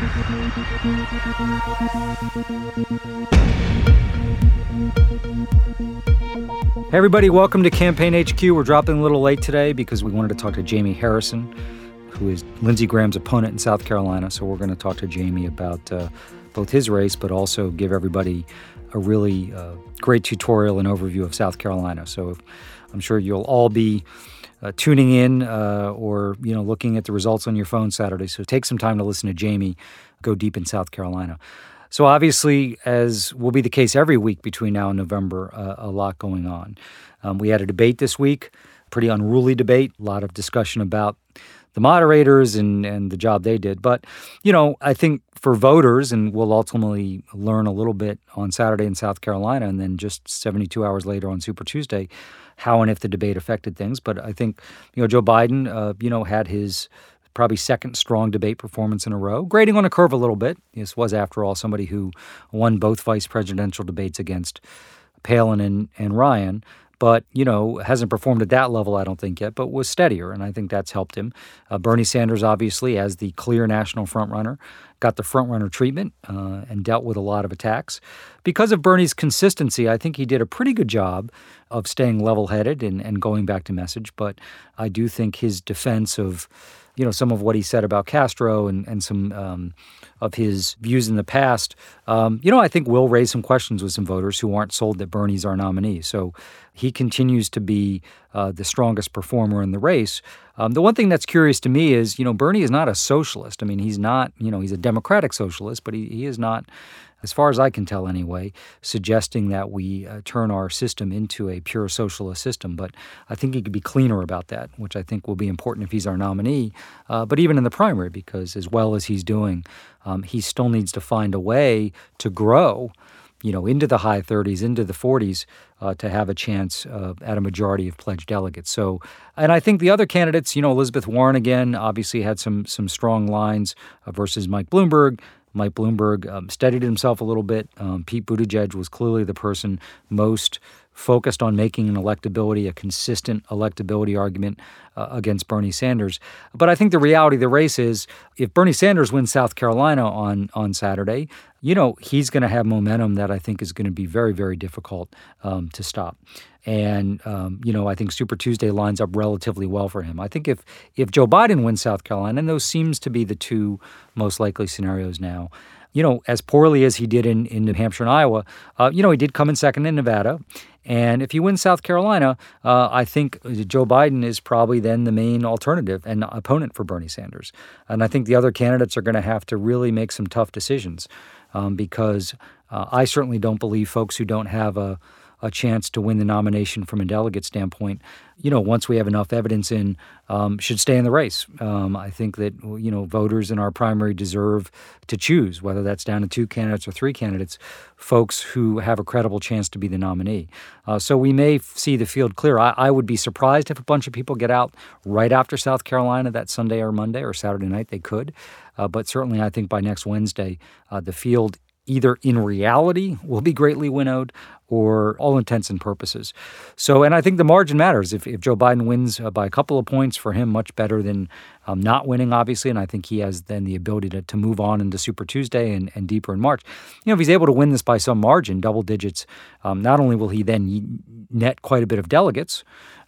Hey everybody, welcome to Campaign HQ. We're dropping a little late today because we wanted to talk to Jaime Harrison, who is Lindsey Graham's opponent in South Carolina. So we're going to talk to Jaime about uh, both his race, but also give everybody a really uh, great tutorial and overview of South Carolina. So I'm sure you'll all be uh, tuning in uh, or you know looking at the results on your phone Saturday. So take some time to listen to Jaime go deep in South Carolina. So obviously, as will be the case every week between now and November, uh, a lot going on. Um, we had a debate this week, pretty unruly debate, a lot of discussion about the moderators and, and the job they did. But, you know, I think for voters, and we'll ultimately learn a little bit on Saturday in South Carolina and then just 72 hours later on Super Tuesday, how and if the debate affected things. But I think, you know, Joe Biden, uh, you know, had his probably second strong debate performance in a row, grading on a curve a little bit. This was, after all, somebody who won both vice presidential debates against Palin and, and Ryan, but, you know, hasn't performed at that level, I don't think yet, but was steadier, and I think that's helped him. Uh, Bernie Sanders, obviously, as the clear national frontrunner, got the frontrunner treatment uh, and dealt with a lot of attacks. Because of Bernie's consistency, I think he did a pretty good job of staying level headed and, and going back to message, but I do think his defense of you know some of what he said about Castro and and some um, of his views in the past, um, you know, I think will raise some questions with some voters who aren't sold that Bernie's our nominee. So he continues to be uh, the strongest performer in the race. Um, the one thing that's curious to me is, you know, Bernie is not a socialist. I mean, he's not, you know, he's a democratic socialist, but he, he is not as far as I can tell anyway, suggesting that we uh, turn our system into a pure socialist system. But I think he could be cleaner about that, which I think will be important if he's our nominee. Uh, but even in the primary, because as well as he's doing, um, he still needs to find a way to grow. You know, into the high 30s, into the 40s, uh, to have a chance uh, at a majority of pledged delegates. So, and I think the other candidates, you know, Elizabeth Warren again, obviously had some some strong lines uh, versus Mike Bloomberg. Mike Bloomberg um, steadied himself a little bit. Um, Pete Buttigieg was clearly the person most focused on making an electability, a consistent electability argument uh, against Bernie Sanders. But I think the reality of the race is if Bernie Sanders wins South Carolina on, on Saturday, you know, he's going to have momentum that I think is going to be very, very difficult um, to stop. And um, you know, I think Super Tuesday lines up relatively well for him. I think if if Joe Biden wins South Carolina, and those seems to be the two most likely scenarios now, you know, as poorly as he did in, in New Hampshire and Iowa, uh, you know, he did come in second in Nevada. And if he wins South Carolina, uh, I think Joe Biden is probably then the main alternative and opponent for Bernie Sanders. And I think the other candidates are going to have to really make some tough decisions um, because uh, I certainly don't believe folks who don't have a a chance to win the nomination from a delegate standpoint, you know, once we have enough evidence in, um, should stay in the race. Um, I think that, you know, voters in our primary deserve to choose, whether that's down to two candidates or three candidates, folks who have a credible chance to be the nominee. Uh, so we may f- see the field clear. I, I would be surprised if a bunch of people get out right after South Carolina that Sunday or Monday or Saturday night. They could. Uh, but certainly, I think by next Wednesday, uh, the field either in reality will be greatly winnowed or all intents and purposes. So, and I think the margin matters. If, if Joe Biden wins uh, by a couple of points, for him, much better than um, not winning, obviously. And I think he has then the ability to, to move on into Super Tuesday and, and deeper in March. You know, if he's able to win this by some margin, double digits, um, not only will he then net quite a bit of delegates,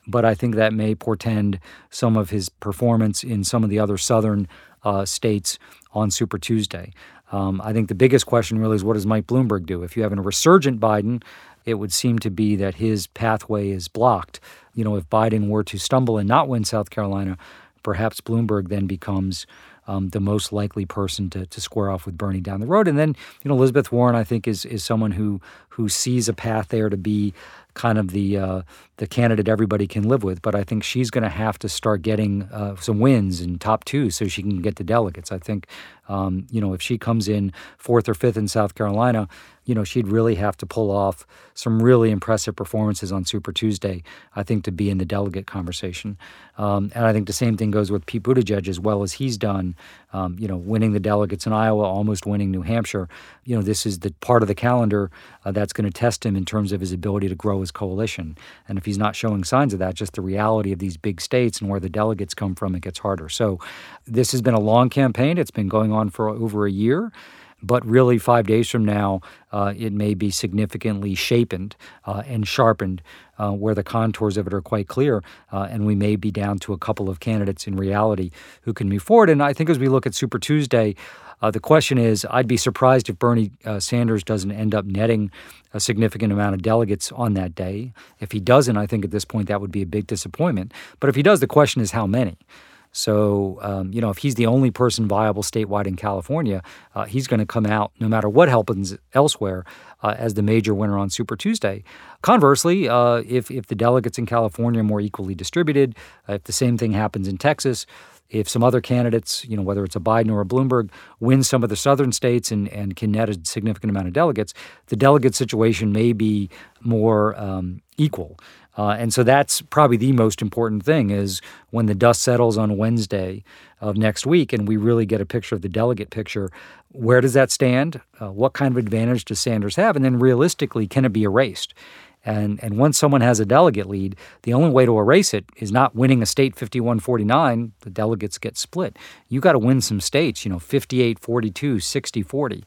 but I think that may portend some of his performance in some of the other southern uh, states on Super Tuesday. Um, I think the biggest question really is what does Mike Bloomberg do? If you have a resurgent Biden, it would seem to be that his pathway is blocked. You know, if Biden were to stumble and not win South Carolina, perhaps Bloomberg then becomes um, the most likely person to, to square off with Bernie down the road. And then, you know, Elizabeth Warren, I think, is is someone who who sees a path there to be kind of the uh, the candidate everybody can live with. But I think she's going to have to start getting uh, some wins in top two so she can get the delegates. I think, um, you know, if she comes in fourth or fifth in South Carolina, you know, she'd really have to pull off some really impressive performances on Super Tuesday, I think, to be in the delegate conversation. Um, and I think the same thing goes with Pete Buttigieg as well as he's done um, you know, winning the delegates in Iowa, almost winning New Hampshire. You know, this is the part of the calendar uh, that's going to test him in terms of his ability to grow his coalition. And if he's not showing signs of that, just the reality of these big states and where the delegates come from, it gets harder. So, this has been a long campaign. It's been going on for over a year. But really, five days from now, uh, it may be significantly shapened uh, and sharpened, uh, where the contours of it are quite clear, uh, and we may be down to a couple of candidates in reality who can move forward. And I think as we look at Super Tuesday, uh, the question is I'd be surprised if Bernie uh, Sanders doesn't end up netting a significant amount of delegates on that day. If he doesn't, I think at this point that would be a big disappointment. But if he does, the question is how many. So, um, you know, if he's the only person viable statewide in California, uh, he's going to come out, no matter what happens elsewhere, uh, as the major winner on Super Tuesday. Conversely, uh, if, if the delegates in California are more equally distributed, uh, if the same thing happens in Texas, if some other candidates, you know, whether it's a Biden or a Bloomberg, win some of the southern states and, and can net a significant amount of delegates, the delegate situation may be more um, equal. Uh, and so that's probably the most important thing is when the dust settles on Wednesday of next week and we really get a picture of the delegate picture, where does that stand? Uh, what kind of advantage does Sanders have? And then realistically, can it be erased? And, and once someone has a delegate lead, the only way to erase it is not winning a state 51 49. The delegates get split. You got to win some states, you know, 58 42, 60 40.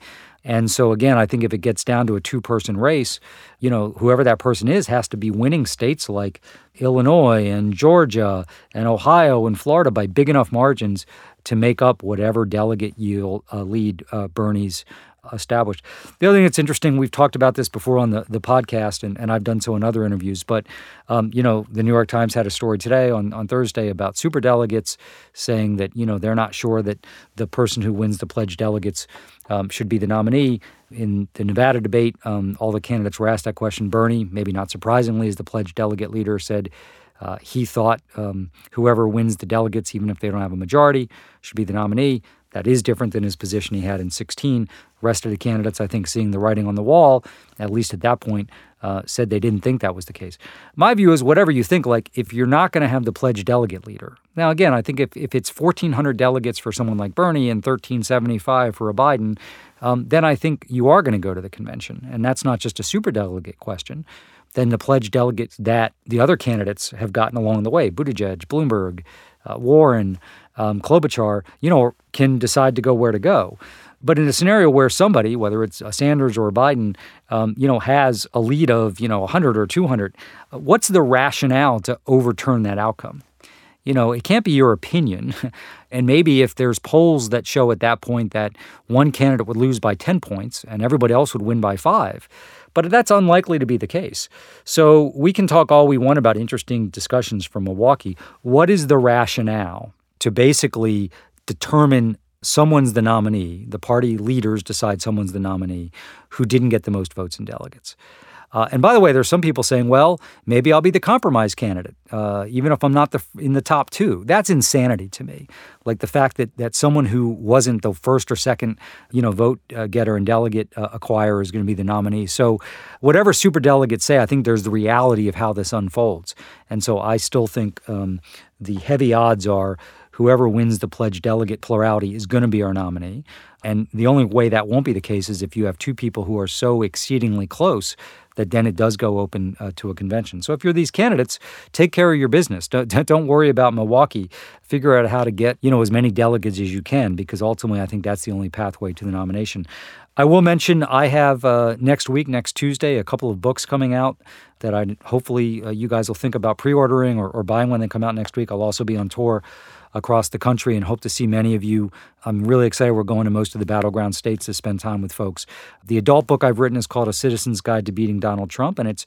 And so, again, I think if it gets down to a two person race, you know, whoever that person is has to be winning states like Illinois and Georgia and Ohio and Florida by big enough margins to make up whatever delegate yield uh, lead uh, Bernie's established. The other thing that's interesting, we've talked about this before on the, the podcast, and, and I've done so in other interviews, but, um, you know, the New York Times had a story today on, on Thursday about super delegates saying that, you know, they're not sure that the person who wins the pledged delegates um, should be the nominee. In the Nevada debate, um, all the candidates were asked that question. Bernie, maybe not surprisingly, as the pledged delegate leader, said uh, he thought um, whoever wins the delegates, even if they don't have a majority, should be the nominee. That is different than his position he had in 16. The Rest of the candidates, I think, seeing the writing on the wall, at least at that point, uh, said they didn't think that was the case. My view is whatever you think, like if you're not going to have the pledged delegate leader. Now, again, I think if, if it's 1,400 delegates for someone like Bernie and 1,375 for a Biden, um, then I think you are going to go to the convention. And that's not just a super delegate question. Then the pledged delegates that the other candidates have gotten along the way, Buttigieg, Bloomberg, uh, Warren, um, Klobuchar, you know, can decide to go where to go. But in a scenario where somebody, whether it's a Sanders or Biden, um, you know, has a lead of you know 100 or 200, uh, what's the rationale to overturn that outcome? You know, it can't be your opinion. and maybe if there's polls that show at that point that one candidate would lose by 10 points and everybody else would win by five, but that's unlikely to be the case. So we can talk all we want about interesting discussions from Milwaukee. What is the rationale to basically determine someone's the nominee, the party leaders decide someone's the nominee who didn't get the most votes and delegates. Uh, and by the way, there's some people saying, well, maybe I'll be the compromise candidate, uh, even if I'm not the, in the top two. That's insanity to me. Like the fact that, that someone who wasn't the first or second, you know, vote uh, getter and delegate uh, acquirer is going to be the nominee. So whatever super delegates say, I think there's the reality of how this unfolds. And so I still think um, the heavy odds are whoever wins the pledge delegate plurality is going to be our nominee. And the only way that won't be the case is if you have two people who are so exceedingly close that then it does go open uh, to a convention. So if you're these candidates, take care of your business. Don't, don't worry about Milwaukee. Figure out how to get you know as many delegates as you can because ultimately I think that's the only pathway to the nomination. I will mention I have uh, next week, next Tuesday, a couple of books coming out that I hopefully uh, you guys will think about pre-ordering or, or buying when they come out next week. I'll also be on tour across the country and hope to see many of you. I'm really excited. We're going to most of the battleground states to spend time with folks. The adult book I've written is called A Citizen's Guide to Beating Donald Trump, and it's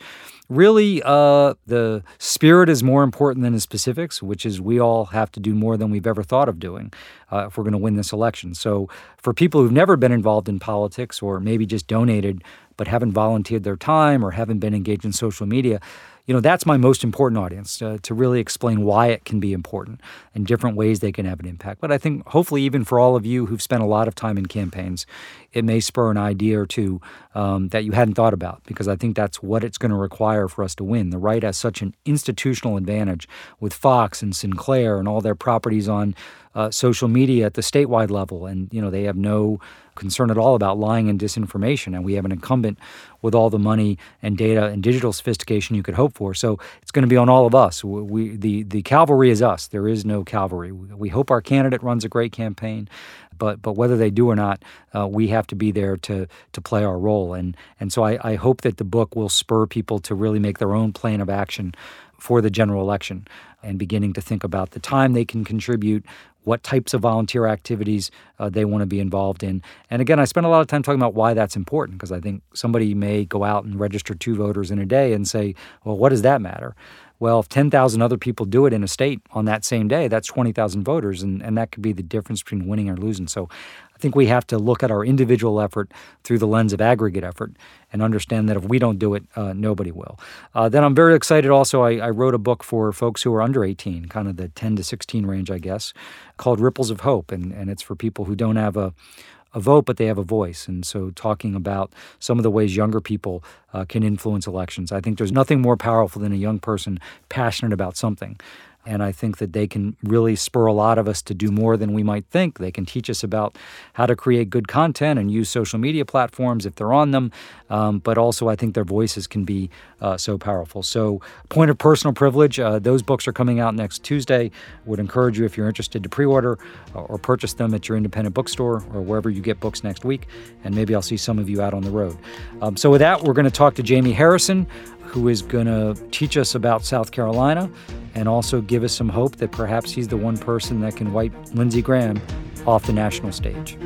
really uh, the spirit is more important than the specifics, which is we all have to do more than we've ever thought of doing uh, if we're going to win this election. So, for people who've never been involved in politics or maybe just donated but haven't volunteered their time or haven't been engaged in social media, you know that's my most important audience uh, to really explain why it can be important and different ways they can have an impact. But i think hopefully even for all of you who've spent a lot of time in campaigns it may spur an idea or two um, that you hadn't thought about because I think that's what it's going to require for us to win. The right has such an institutional advantage with Fox and Sinclair and all their properties on uh, social media at the statewide level, and you know they have no concern at all about lying and disinformation. And we have an incumbent with all the money and data and digital sophistication you could hope for. So it's going to be on all of us. We the the cavalry is us. There is no cavalry. We hope our candidate runs a great campaign but but whether they do or not, uh, we have to be there to to play our role. And and so I, I hope that the book will spur people to really make their own plan of action for the general election and beginning to think about the time they can contribute, what types of volunteer activities uh, they want to be involved in. And again, I spent a lot of time talking about why that's important because I think somebody may go out and register two voters in a day and say, well, what does that matter? Well, if 10,000 other people do it in a state on that same day, that's 20,000 voters, and, and that could be the difference between winning or losing. So I think we have to look at our individual effort through the lens of aggregate effort and understand that if we don't do it, uh, nobody will. Uh, then I'm very excited also. I, I, wrote a book for folks who are under 18, kind of the 10 to 16 range, I guess, called Ripples of Hope. And, and it's for people who don't have a, a vote, but they have a voice. And so, talking about some of the ways younger people uh, can influence elections, I think there's nothing more powerful than a young person passionate about something. And I think that they can really spur a lot of us to do more than we might think. They can teach us about how to create good content and use social media platforms if they're on them. Um, but also, I think their voices can be uh, so powerful. So, Point of Personal Privilege, uh, those books are coming out next Tuesday. Would encourage you, if you're interested, to pre order or, or purchase them at your independent bookstore or wherever you get books next week. And maybe I'll see some of you out on the road. Um, so, with that, we're going to talk to Jaime Harrison who is going to teach us about South Carolina and also give us some hope that perhaps he's the one person that can wipe Lindsey Graham off the national stage.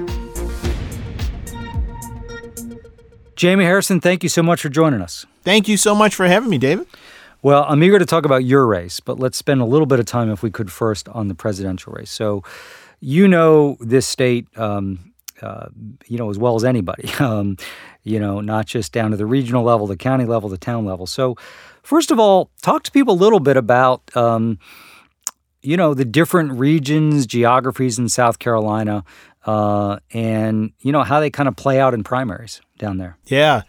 Jaime Harrison, thank you so much for joining us. Thank you so much for having me, David. Well, I'm eager to talk about your race, but let's spend a little bit of time, if we could, first on the presidential race. So, you know this state, um, uh, you know, as well as anybody. Um, you know, not just down to the regional level, the county level, the town level. So, first of all, talk to people a little bit about, um, you know, the different regions, geographies in South Carolina, uh, and, you know, how they kind of play out in primaries down there. Yeah.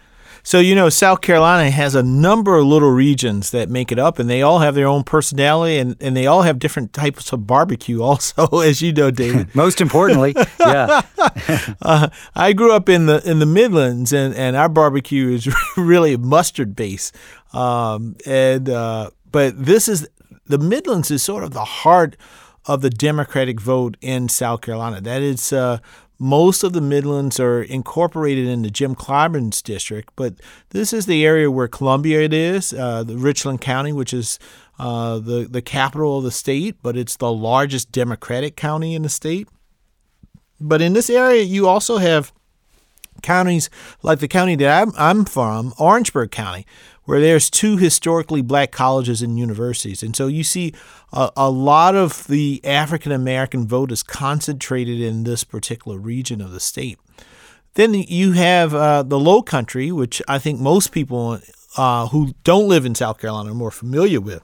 So, you know, South Carolina has a number of little regions that make it up, and they all have their own personality and, and they all have different types of barbecue, also, as you know, David. Most importantly, yeah. uh, I grew up in the in the Midlands, and, and our barbecue is really mustard based. Um, and uh, but this is the Midlands is sort of the heart of the Democratic vote in South Carolina. That is uh, most of the Midlands are incorporated into Jim Clyburn's district, but this is the area where Columbia it is, uh, the Richland County, which is uh, the the capital of the state, but it's the largest Democratic county in the state. But in this area, you also have counties like the county that I'm, I'm from, Orangeburg County, where there's two historically black colleges and universities. And so you see a, a lot of the African American vote is concentrated in this particular region of the state. Then you have uh, the Low Country, which I think most people uh, who don't live in South Carolina are more familiar with.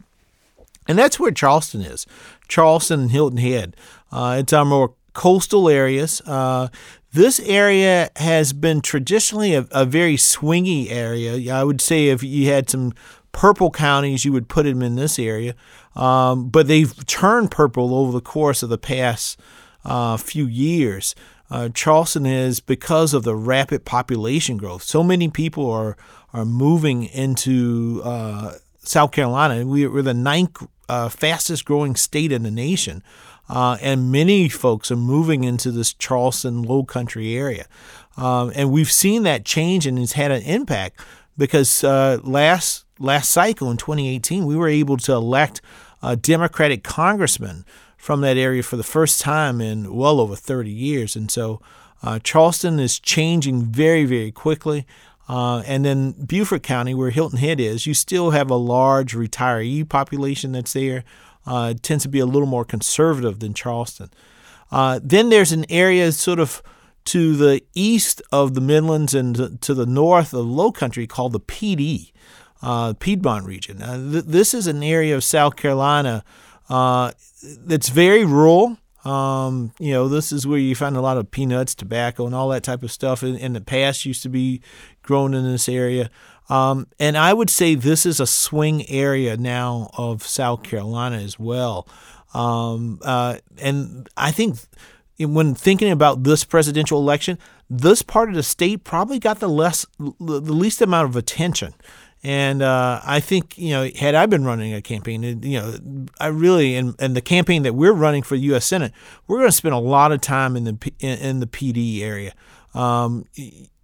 And that's where Charleston is Charleston and Hilton Head. Uh, it's our more coastal areas. Uh, this area has been traditionally a, a, very swingy area. I would say if you had some purple counties, you would put them in this area. Um, but they've turned purple over the course of the past uh, few years. Uh, Charleston is because of the rapid population growth. So many people are are moving into uh, South Carolina. We're the ninth uh, fastest growing state in the nation. Uh, and many folks are moving into this Charleston Low Country area. Um, and we've seen that change and it's had an impact because uh, last last cycle in 2018, we were able to elect a Democratic congressman from that area for the first time in well over 30 years. And so uh, Charleston is changing very, very quickly. Uh, and then Beaufort County, where Hilton Head is, you still have a large retiree population that's there uh, tends to be a little more conservative than Charleston. Uh, then there's an area sort of to the east of the Midlands and to the north of Low Country called the Pee Dee, uh, Piedmont region. Uh, th- this is an area of South Carolina uh, that's very rural. Um, you know, this is where you find a lot of peanuts, tobacco, and all that type of stuff. In, in the past, used to be grown in this area. Um, and I would say this is a swing area now of South Carolina as well. Um, uh, and I think when thinking about this presidential election, this part of the state probably got the less, the least amount of attention. And uh, I think you know, had I been running a campaign, you know, I really and, and the campaign that we're running for the U.S. Senate, we're going to spend a lot of time in the in, in the Pee Dee area. Um,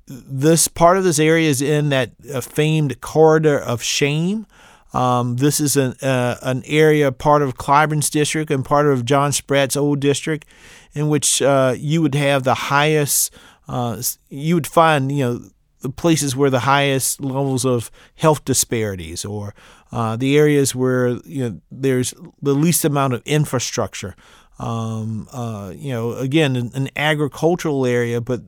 this part of this area is in that uh, famed corridor of shame. Um, this is an uh, an area part of Clyburn's district and part of John Spratt's old district, in which uh, you would have the highest. Uh, you would find you know places where the highest levels of health disparities or uh, the areas where you know there's the least amount of infrastructure. Um, uh, you know, again, an, an, agricultural area, but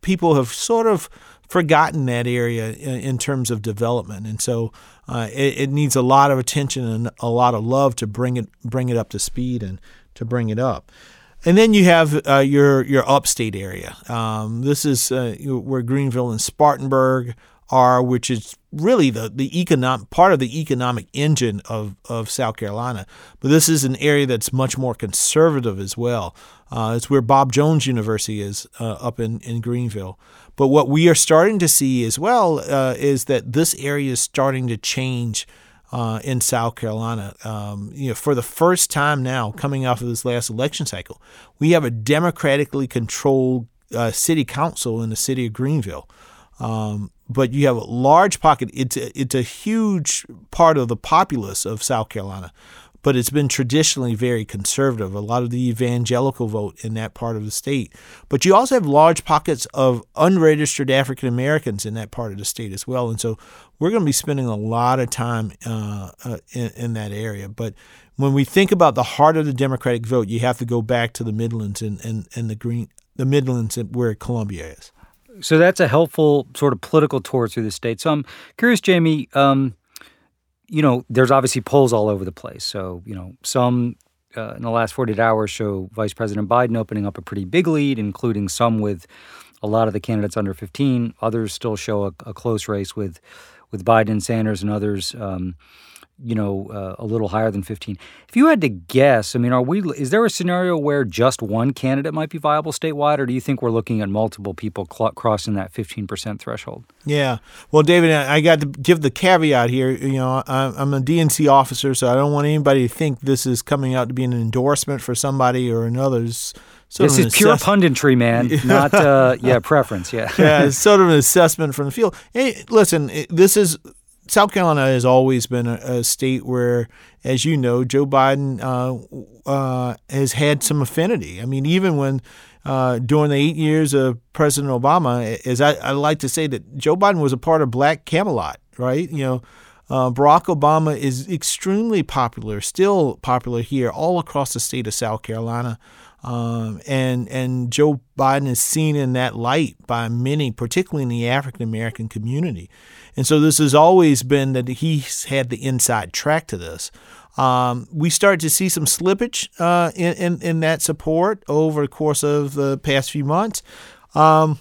people have sort of forgotten that area in, in terms of development, and so uh, it, it, needs a lot of attention and a lot of love to bring it bring it up to speed and to bring it up. And then you have uh, your your upstate area. Um, this is uh, where Greenville and Spartanburg are, which is really the the economic part of the economic engine of of South Carolina. But this is an area that's much more conservative as well. Uh, it's where Bob Jones University is uh, up in in Greenville. But what we are starting to see as well uh, is that this area is starting to change uh, in South Carolina. Um, you know, for the first time now, coming off of this last election cycle, we have a democratically controlled uh, city council in the city of Greenville. Um, but you have a large pocket. It's a, it's a huge part of the populace of South Carolina but it's been traditionally very conservative. A lot of the evangelical vote in that part of the state. But you also have large pockets of unregistered African Americans in that part of the state as well. And so we're going to be spending a lot of time uh, uh, in, in, that area. But when we think about the heart of the Democratic vote, you have to go back to the Midlands and, and, and the green the Midlands where Columbia is. So that's a helpful sort of political tour through the state. So I'm curious, Jaime. Um, you know, there's obviously polls all over the place. So, you know, some uh, in the last 48 hours show Vice President Biden opening up a pretty big lead, including some with a lot of the candidates under 15. Others still show a, a close race with with Biden Sanders, and others um, you know, uh, a little higher than 15. If you had to guess, I mean, are we? Is there a scenario where just one candidate might be viable statewide, or do you think we're looking at multiple people cl- crossing that 15% threshold? Yeah. Well, David, I got to give the caveat here. You know, I'm a DNC officer, so I don't want anybody to think this is coming out to be an endorsement for somebody or another's. Sort this is pure punditry, man, not uh, yeah preference. Yeah, yeah, it's sort of an assessment from the field. Hey, listen, this is South Carolina has always been a, a, state where, as you know, Joe Biden uh, uh, has had some affinity. I mean, even when uh, during the eight years of President Obama, as I, I, like to say that Joe Biden was a part of Black Camelot, right? You know, uh, Barack Obama is extremely popular, still popular here, all across the state of South Carolina. Um, and and Joe Biden is seen in that light by many, particularly in the African American community. And so this has always been that he's had the inside track to this. Um, we start to see some slippage uh, in, in, in that support over the course of the past few months, um,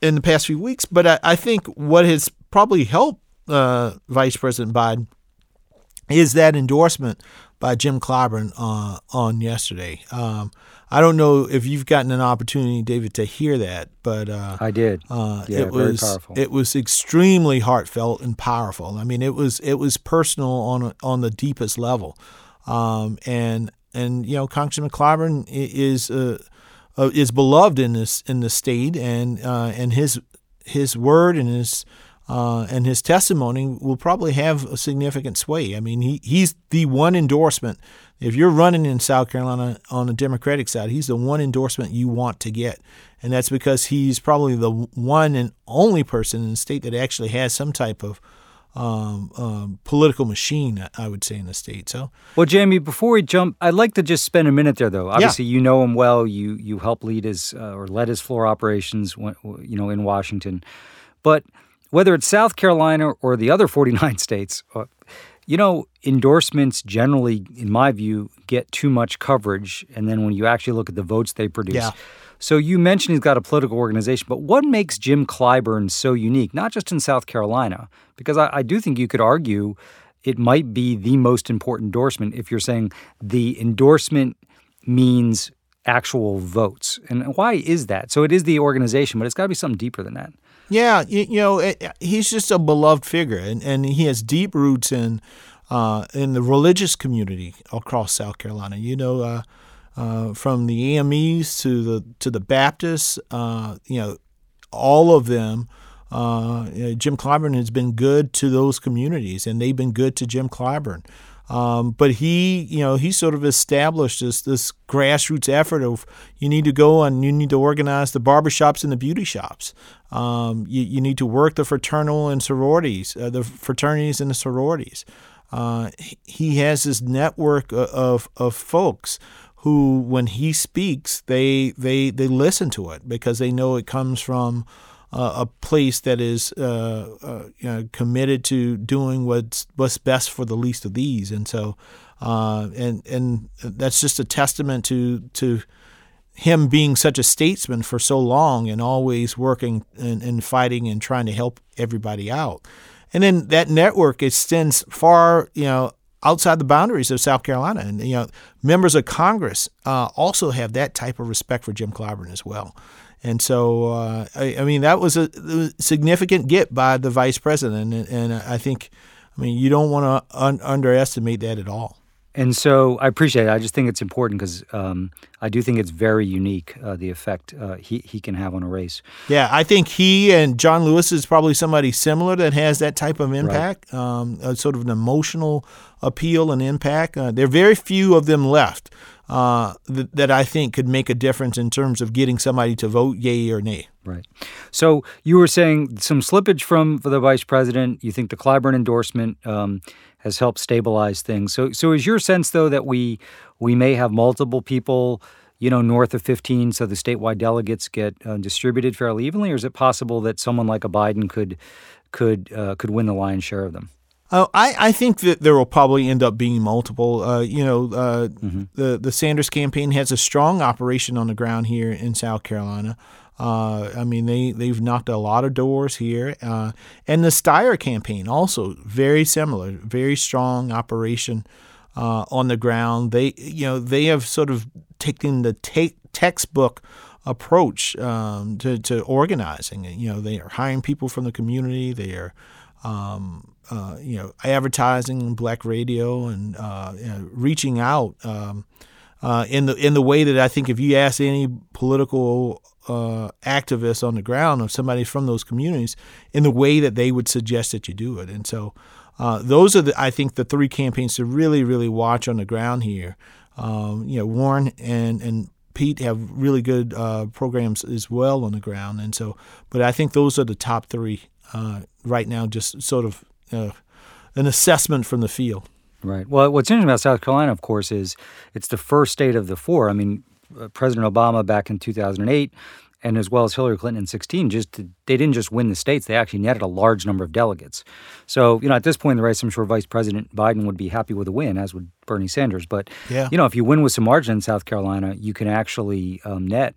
in the past few weeks. But I, I think what has probably helped uh, Vice President Biden is that endorsement by Jim Clyburn uh, on yesterday. Um, I don't know if you've gotten an opportunity, David, to hear that, but uh, I did. Uh, yeah, it was powerful. it was extremely heartfelt and powerful. I mean, it was it was personal on on the deepest level, um, and and you know, Congressman Clyburn is uh, uh, is beloved in this in the state, and uh, and his his word and his uh, and his testimony will probably have a significant sway. I mean, he, he's the one endorsement. If you're running in South Carolina on the Democratic side, he's the one endorsement you want to get. And that's because he's probably the one and only person in the state that actually has some type of um, um, political machine, I would say, in the state. So, well, Jaime, before we jump, I'd like to just spend a minute there, though. Obviously, yeah. you know him well. You you help lead his uh, or led his floor operations, you know, in Washington. But whether it's South Carolina or the other 49 states, uh, You know, endorsements generally, in my view, get too much coverage. And then when you actually look at the votes they produce, Yeah. so you mentioned he's got a political organization, but what makes Jim Clyburn so unique, not just in South Carolina? Because I, I do think you could argue it might be the most important endorsement if you're saying the endorsement means actual votes. And why is that? So it is the organization, but it's got to be something deeper than that. Yeah, you, you know, it, he's just a beloved figure, and, and he has deep roots in uh, in the religious community across South Carolina. You know, uh, uh, from the AMEs to the to the Baptists, uh, you know, all of them. Uh, you know, Jim Clyburn has been good to those communities, and they've been good to Jim Clyburn. Um, but he, you know, he sort of established this this grassroots effort of you need to go and you need to organize the barbershops and the beauty shops. Um, you, you need to work the fraternal and sororities, uh, the fraternities and the sororities. Uh, he has this network of of folks who, when he speaks, they they they listen to it because they know it comes from a place that is uh, uh, you know, committed to doing what's what's best for the least of these, and so uh, and and that's just a testament to to him being such a statesman for so long and always working and, and fighting and trying to help everybody out. And then that network extends far, you know, outside the boundaries of South Carolina. And, you know, members of Congress uh, also have that type of respect for Jim Clyburn as well. And so, uh, I, I, mean, that was a significant get by the vice president. And, and I think, I mean, you don't want to un- underestimate that at all. And so I appreciate it. I just think it's important because um, I do think it's very unique uh, the effect uh, he he can have on a race. Yeah, I think he and John Lewis is probably somebody similar that has that type of impact, right. um, sort of an emotional appeal and impact. Uh, there are very few of them left uh, th- that I think could make a difference in terms of getting somebody to vote yay or nay. Right. So you were saying some slippage from the vice president. You think the Clyburn endorsement. Um, has helped stabilize things. So, so is your sense though that we we may have multiple people, you know, north of 15, so the statewide delegates get uh, distributed fairly evenly, or is it possible that someone like a Biden could could uh, could win the lion's share of them? Uh, I, I think that there will probably end up being multiple. Uh, you know, uh, mm-hmm. the the Sanders campaign has a strong operation on the ground here in South Carolina. Uh, I mean, they, they've knocked a lot of doors here. Uh, and the Steyer campaign, also very similar, very strong operation uh, on the ground. They, you know, they have sort of taken the te- textbook approach um, to, to organizing. You know, they are hiring people from the community. They are, um, uh, you know, advertising and black radio and uh, you know, reaching out um, uh, in the in the way that I think if you ask any political uh, activists on the ground of somebody from those communities in the way that they would suggest that you do it. And so uh, those are, the, I think, the three campaigns to really, really watch on the ground here. Um, you know, Warren and, and Pete have really good uh, programs as well on the ground. And so, but I think those are the top three right now, just sort of uh, an assessment from the field. Right. Well, what's interesting about South Carolina, of course, is it's the first state of the four. I mean, uh, President Obama back in 2008 and as well as Hillary Clinton in 16 just to, they didn't just win the states they actually netted a large number of delegates so you know at this point in the race I'm sure Vice President Biden would be happy with a win as would Bernie Sanders but yeah. you know if you win with some margin in South Carolina you can actually um, net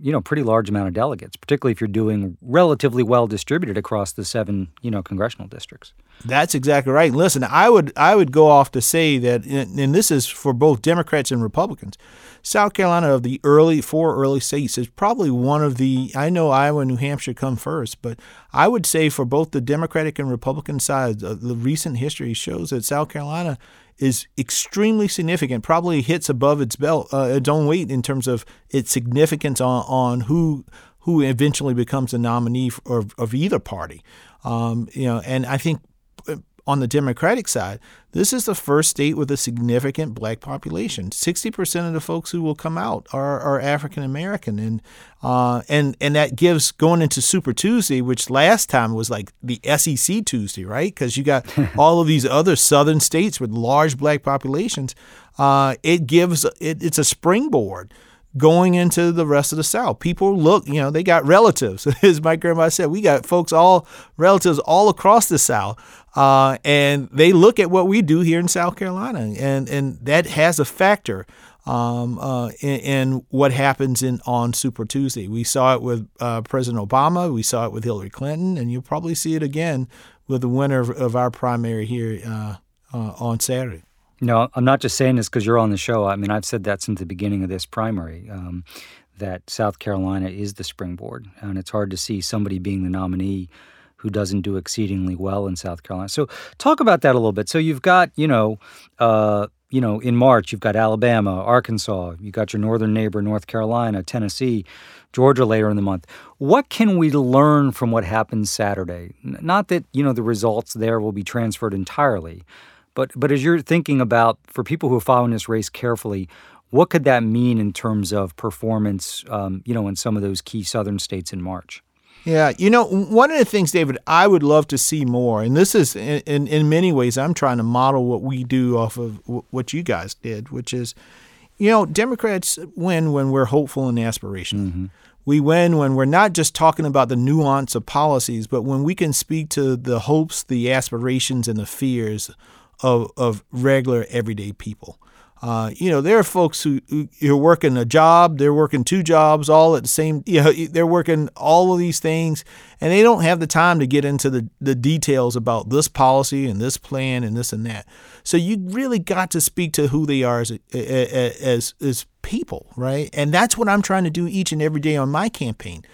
you know pretty large amount of delegates particularly if you're doing relatively well distributed across the seven you know congressional districts. That's exactly right. Listen i would i would go off to say that and this is for both democrats and republicans. South carolina of the early four early states is probably one of the i know iowa and new hampshire come first but i would say for both the democratic and republican sides uh, the recent history shows that south carolina is extremely significant. Probably hits above its belt, uh, its own weight in terms of its significance on, on who who eventually becomes the nominee of, of either party. Um, you know, and I think on the Democratic side, this is the first state with a significant black population. Sixty percent of the folks who will come out are, are African American, and uh, and and that gives going into Super Tuesday, which last time was like the SEC Tuesday, right? Because you got all of these other southern states with large black populations. Uh, it gives it, it's a springboard going into the rest of the South. People look, you know, they got relatives. As my grandma said, we got folks all relatives all across the South. Uh, and they look at what we do here in South Carolina, and, and that has a factor um, uh, in, in, what happens in on Super Tuesday. We saw it with uh, President Obama, we saw it with Hillary Clinton, and you'll probably see it again with the winner of, of our primary here uh, uh, on Saturday. No, I'm not just saying this because you're on the show. I mean, I've said that since the beginning of this primary. Um, that South Carolina is the springboard, and it's hard to see somebody being the nominee who doesn't do exceedingly well in South Carolina. So talk about that a little bit. So you've got, you know, uh, you know, in March you've got Alabama, Arkansas, you got your northern neighbor North Carolina, Tennessee, Georgia later in the month. What can we learn from what happens Saturday? Not that, you know, the results there will be transferred entirely, but but as you're thinking about for people who are following this race carefully, what could that mean in terms of performance, um, you know, in some of those key southern states in March? Yeah, you know, one of the things, David, I would love to see more, and this is in, in, in many ways, I'm trying to model what we do off of what you guys did, which is, you know, Democrats win when we're hopeful and aspirational. Mm-hmm. We win when we're not just talking about the nuance of policies, but when we can speak to the hopes, the aspirations, and the fears of, of regular, everyday people. Uh, you know, there are folks who, who are working a job, they're working two jobs all at the same, you know, they're working all of these things and they don't have the time to get into the, the details about this policy and this plan and this and that. So you really got to speak to who they are as, as, as people, right? And that's what I'm trying to do each and every day on my campaign.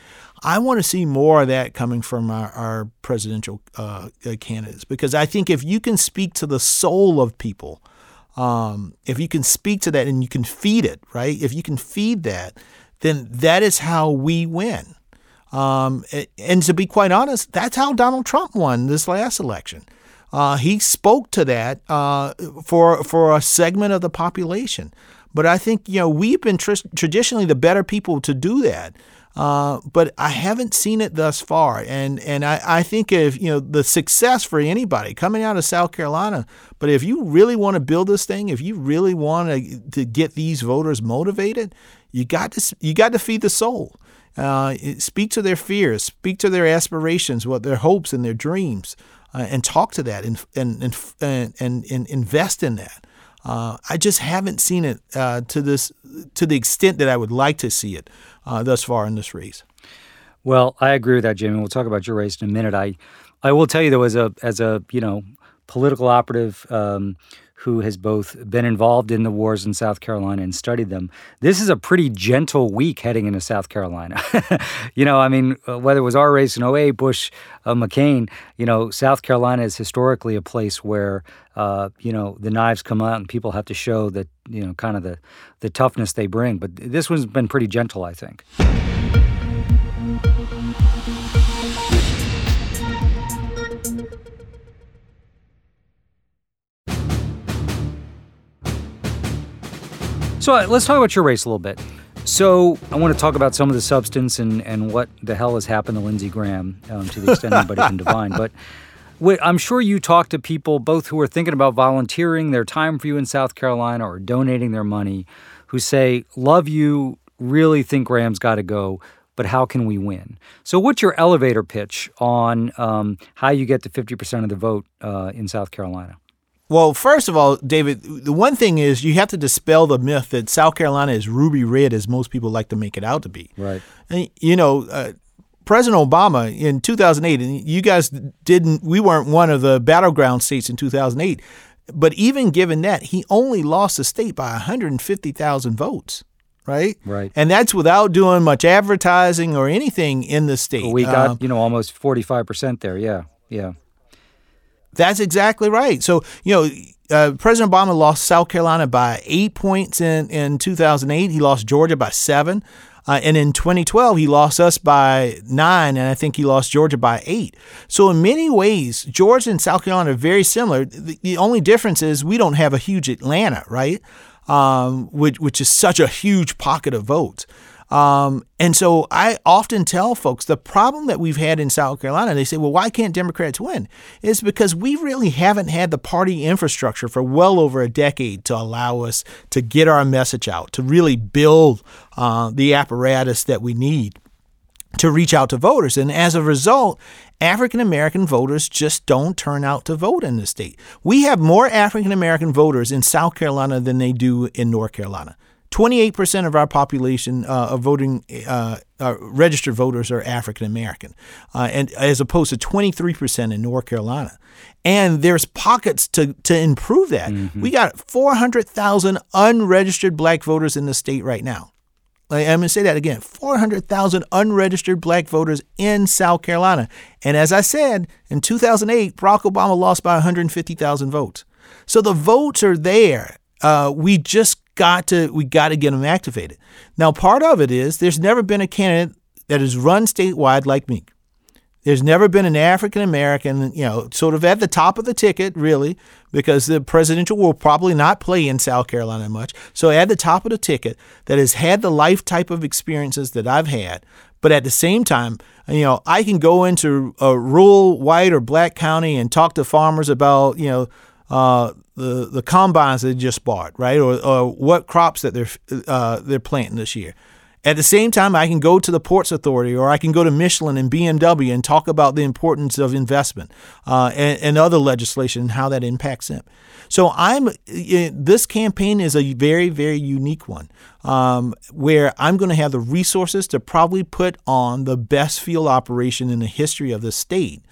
I want to see more of that coming from our, our presidential uh, candidates because I think if you can speak to the soul of people, um, if you can speak to that and you can feed it, right? If you can feed that, then that is how we win. Um, and to be quite honest, that's how Donald Trump won this last election. Uh, he spoke to that uh, for for a segment of the population. But I think you know we've been tr- traditionally the better people to do that. Uh, but I haven't seen it thus far. And and I, I think if you know the success for anybody coming out of South Carolina, but if you really want to build this thing, if you really want to to get these voters motivated, you got to you got to feed the soul. Uh, speak to their fears, speak to their aspirations, what their hopes and their dreams, uh, and talk to that and and and and, and invest in that. Uh, I just haven't seen it uh, to this to the extent that I would like to see it uh, thus far in this race. Well, I agree with that, Jimmy. We'll talk about your race in a minute. I I will tell you though, as a as a you know political operative um, who has both been involved in the wars in South Carolina and studied them. This is a pretty gentle week heading into South Carolina. you know, I mean, uh, whether it was our race in 08, Bush, uh, McCain, you know, South Carolina is historically a place where, uh, you know, the knives come out and people have to show that, you know, kind of the, the toughness they bring. But this one's been pretty gentle, I think. So uh, let's talk about your race a little bit. So I want to talk about some of the substance and, and what the hell has happened to Lindsey Graham um, to the extent anybody can divine. But I'm sure you talk to people both who are thinking about volunteering their time for you in South Carolina or donating their money who say, Love you, really think Graham's got to go, but how can we win? So, what's your elevator pitch on um, how you get to 50% of the vote uh, in South Carolina? Well, first of all, David, the one thing is you have to dispel the myth that South Carolina is ruby red as most people like to make it out to be. Right. And, you know, uh, President Obama in 2008, and you guys didn't, we weren't one of the battleground states in 2008, but even given that, he only lost the state by 150,000 votes. Right, right, and that's without doing much advertising or anything in the state. We got um, you know almost forty five percent there. Yeah, yeah. That's exactly right. So, you know, uh, President Obama lost South Carolina by eight points in, in 2008. He lost Georgia by seven. Uh, and in 2012, he lost us by nine, and I think he lost Georgia by eight. So, in many ways, Georgia and South Carolina are very similar. The, the only difference is we don't have a huge Atlanta, right? Um, which, which is such a huge pocket of votes. Um, and so I often tell folks the problem that we've had in South Carolina, they say, well, why can't Democrats win? Is because we really haven't had the party infrastructure for well over a decade to allow us to get our message out, to really build uh, the apparatus that we need to reach out to voters. And as a result, African American voters just don't turn out to vote in the state. We have more African American voters in South Carolina than they do in North Carolina. 28% of our population uh, of voting uh, uh, registered voters are African American, uh, and as opposed to 23% in North Carolina. And there's pockets to, to improve that. Mm-hmm. We got 400,000 unregistered black voters in the state right now. I'm going to say that again 400,000 unregistered black voters in South Carolina. And as I said, in 2008, Barack Obama lost by 150,000 votes. So the votes are there. Uh, we just got to we got to get them activated. Now, part of it is there's never been a candidate that has run statewide like me. There's never been an African American, you know, sort of at the top of the ticket, really, because the presidential will probably not play in South Carolina much. So at the top of the ticket that has had the life type of experiences that I've had, but at the same time, you know, I can go into a rural white or black county and talk to farmers about, you know, uh, the the combines they just bought, right, or, or what crops that they're uh, they're planting this year. At the same time, I can go to the Ports Authority or I can go to Michelin and BMW and talk about the importance of investment uh, and, and, other legislation and how that impacts them. So I'm this campaign is a very very unique one um, where I'm going to have the resources to probably put on the best field operation in the history of the state.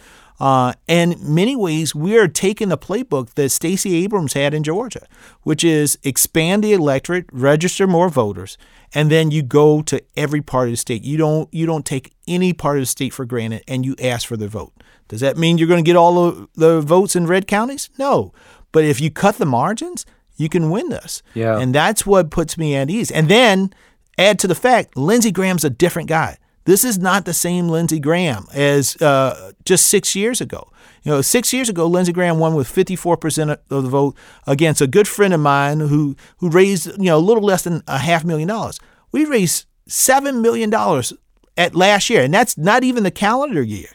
Uh, and many ways, we are taking the playbook that Stacey Abrams had in Georgia, which is expand the electorate, register more voters, and then you go to every part of the state. You don't you don't take any part of the state for granted, and you ask for their vote. Does that mean you're going to get all of the votes in red counties? No, but if you cut the margins, you can win this. Yeah, and that's what puts me at ease. And then add to the fact, Lindsey Graham's a different guy. This is not the same Lindsey Graham as uh, just six years ago. You know, six years ago, Lindsey Graham won with 54% of the vote against a good friend of mine who who raised you know a little less than a half million dollars. We raised seven million dollars at last year, and that's not even the calendar year.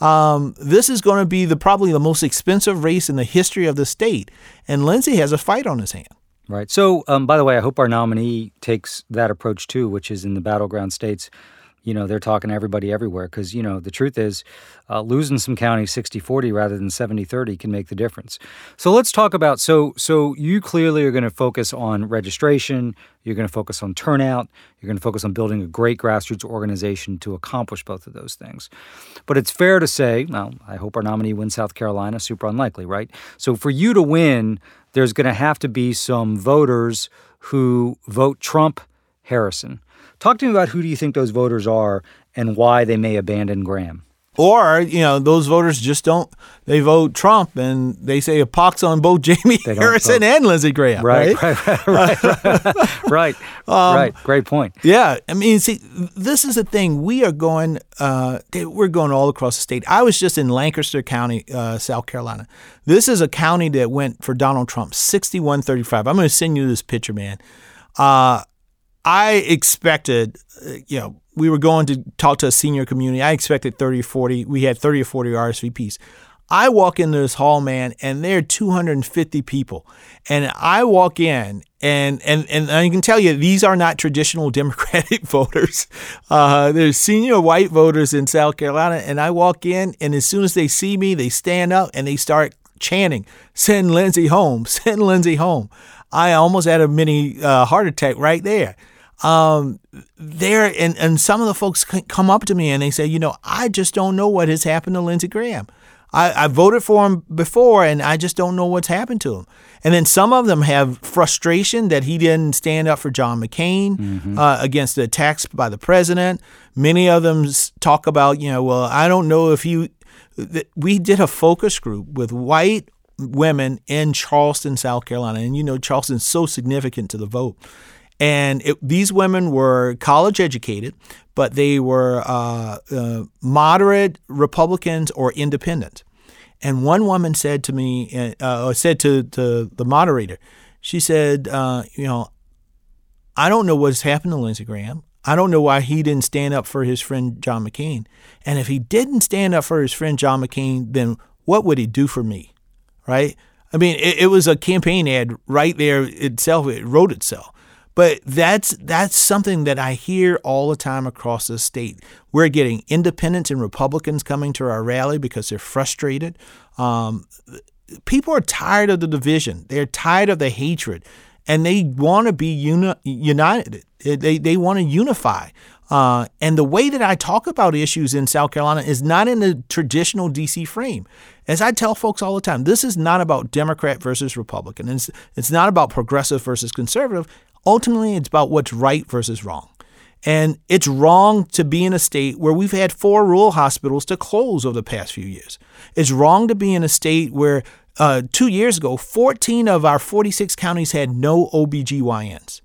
Um, this is going to be the probably the most expensive race in the history of the state, and Lindsey has a fight on his hand. Right. So, um, by the way, I hope our nominee takes that approach too, which is in the battleground states you know, they're talking to everybody everywhere because, you know, the truth is uh, losing some counties 60 40 rather than 70 30 can make the difference. So let's talk about so, so you clearly are going to focus on registration, you're going to focus on turnout, you're going to focus on building a great grassroots organization to accomplish both of those things. But it's fair to say, well, I hope our nominee wins South Carolina, super unlikely, right? So for you to win, there's going to have to be some voters who vote Trump Harrison. Talk to me about who do you think those voters are and why they may abandon Graham. Or, you know, those voters just don't, they vote Trump and they say a pox on both Jaime Harrison vote. and Lindsey Graham. Right, right, right, right. right, right, um, right. Great point. Yeah. I mean, see, this is the thing. We are going, uh, we're going all across the state. I was just in Lancaster County, uh, South Carolina. This is a county that went for Donald Trump 6135. I'm going to send you this picture, man. Uh, I expected, uh, you know, we were going to talk to a senior community. I expected 30 or 40. We had 30 or 40 RSVPs. I walk into this hall, man, and there are 250 people. And I walk in, and and and I can tell you, these are not traditional Democratic voters. Uh, there's senior white voters in South Carolina, and I walk in, and as soon as they see me, they stand up and they start chanting, "Send Lindsey home! Send Lindsey home!" I almost had a mini uh, heart attack right there um, there and, and some of the folks come up to me and they say, you know, I just don't know what has happened to Lindsey Graham. I, I voted for him before and I just don't know what's happened to him. And then some of them have frustration that he didn't stand up for John McCain mm-hmm. uh, against the attacks by the president. Many of them talk about, you know, well, I don't know if he. We did a focus group with white women in Charleston, South Carolina. And you know, Charleston's so significant to the vote. And it, these women were college educated, but they were uh, uh, moderate Republicans or independent. And one woman said to me, uh, uh, said to, to the moderator, she said, uh, you know, I don't know what's happened to Lindsey Graham. I don't know why he didn't stand up for his friend John McCain. And if he didn't stand up for his friend John McCain, then what would he do for me? Right? I mean, it, it was a campaign ad right there itself. It wrote itself. But that's that's something that I hear all the time across the state. We're getting independents and Republicans coming to our rally because they're frustrated. Um, people are tired of the division. They're tired of the hatred, and they want to be uni- united. They they want to unify. Uh, and the way that I talk about issues in South Carolina is not in the traditional DC frame. As I tell folks all the time, this is not about Democrat versus Republican. It's, it's not about progressive versus conservative. Ultimately, it's about what's right versus wrong. And it's wrong to be in a state where we've had four rural hospitals to close over the past few years. It's wrong to be in a state where uh, two years ago, 14 of our 46 counties had no OBGYNs.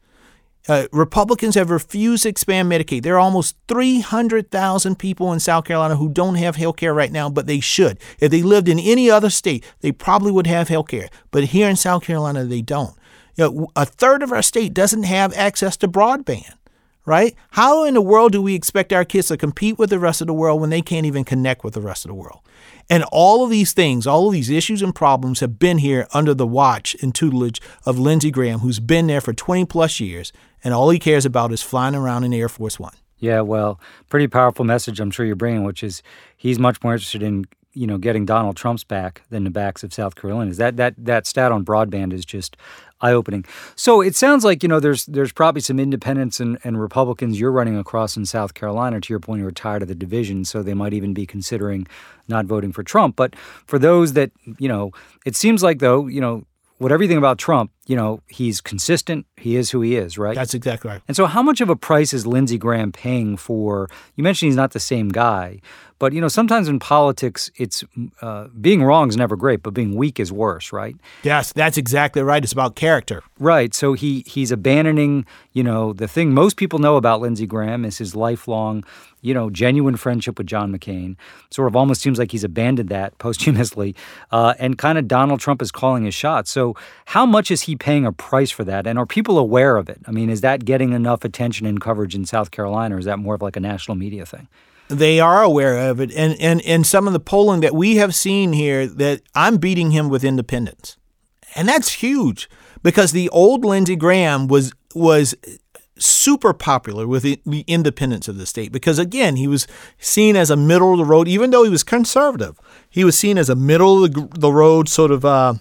Uh, Republicans have refused to expand Medicaid. There are almost 300,000 people in South Carolina who don't have health care right now, but they should. If they lived in any other state, they probably would have health care. But here in South Carolina, they don't. You know, a third of our state doesn't have access to broadband, right? How in the world do we expect our kids to compete with the rest of the world when they can't even connect with the rest of the world? And all of these things, all of these issues and problems have been here under the watch and tutelage of Lindsey Graham, who's been there for 20 plus years, and all he cares about is flying around in Air Force One. Yeah, well, pretty powerful message I'm sure you're bringing, which is he's much more interested in you know getting Donald Trump's back than the backs of South Carolina's. That that that stat on broadband is just eye opening. So it sounds like you know there's there's probably some independents and, and Republicans you're running across in South Carolina. To your point, who are tired of the division, so they might even be considering not voting for Trump. But for those that you know, it seems like though you know what everything about Trump, you know, he's consistent. He is who he is, right? That's exactly right. And so, how much of a price is Lindsey Graham paying for? You mentioned he's not the same guy, but you know, sometimes in politics, it's uh, being wrong is never great, but being weak is worse, right? Yes, that's exactly right. It's about character, right? So he he's abandoning, you know, the thing most people know about Lindsey Graham is his lifelong, you know, genuine friendship with John McCain. Sort of almost seems like he's abandoned that posthumously, uh, and kind of Donald Trump is calling his shot. So how much is he paying a price for that, and are people aware of it? I mean, is that getting enough attention and coverage in South Carolina, or is that more of like a national media thing? they are aware of it. And, and, and some of the polling that we have seen here that I'm beating him with independents. And that's huge because the old Lindsey Graham was was super popular with the independents of the state because again he was seen as a middle of the road even though he was conservative he was seen as a middle of the road sort of uh,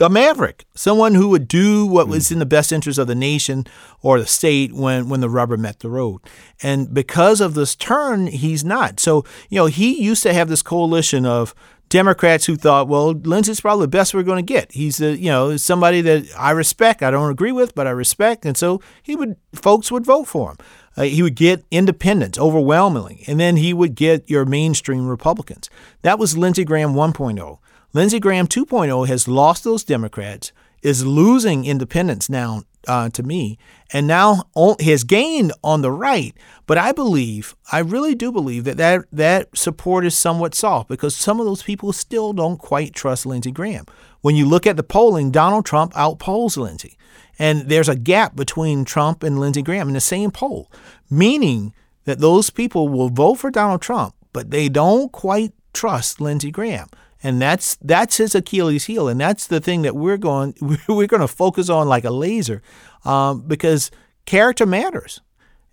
a maverick, someone who would do what was hmm. in the best interest of the nation or the state when, when the rubber met the road. And because of this turn, he's not. So, you know, he used to have this coalition of Democrats who thought, well, Lindsey's probably the best we're going to get. He's a, you know, somebody that I respect. I don't agree with, but I respect. And so he would, folks would vote for him. Uh, he would get independents overwhelmingly, and then he would get your mainstream Republicans. That was Lindsey Graham 1.0. Lindsey Graham 2.0 has lost those Democrats, is losing independents now uh, to me, and now has gained on the right. But I believe, I really do believe that, that that support is somewhat soft because some of those people still don't quite trust Lindsey Graham. When you look at the polling, Donald Trump outpolls Lindsey. And there's a gap between Trump and Lindsey Graham in the same poll, meaning that those people will vote for Donald Trump, but they don't quite trust Lindsey Graham and that's that's his Achilles heel, and that's the thing that we're going we're going to focus on like a laser, um, because character matters.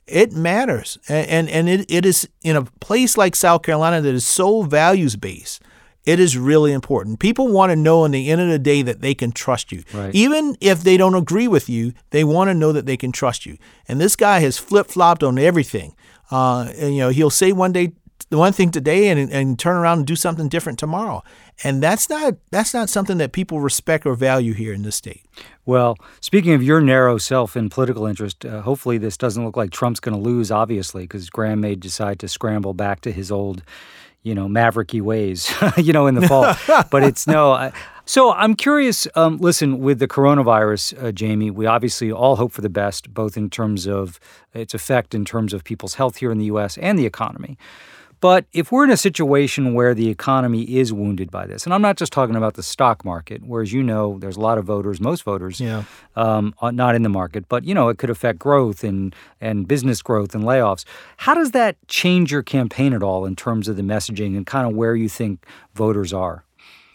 It matters, and and, and it, it is in a place like South Carolina that is so values based. It is really important. People want to know in the end of the day that they can trust you. Right. Even if they don't agree with you, they want to know that they can trust you. And this guy has flip flopped on everything. Uh, and, you know, he'll say one day one thing today and, and turn around and do something different tomorrow. And that's not that's not something that people respect or value here in this state. Well, speaking of your narrow self and political interest, uh, hopefully this doesn't look like Trump's going to lose, obviously, because Graham may decide to scramble back to his old, you know, mavericky ways, you know, in the fall. but it's no. I, so I'm curious. Um, listen, with the coronavirus, uh, Jaime, we obviously all hope for the best, both in terms of its effect in terms of people's health here in the U.S. and the economy. But if we're in a situation where the economy is wounded by this, and I'm not just talking about the stock market, where as you know, there's a lot of voters, most voters, Yeah. um, not in the market, but you know, it could affect growth and and business growth and layoffs. How does that change your campaign at all in terms of the messaging and kind of where you think voters are?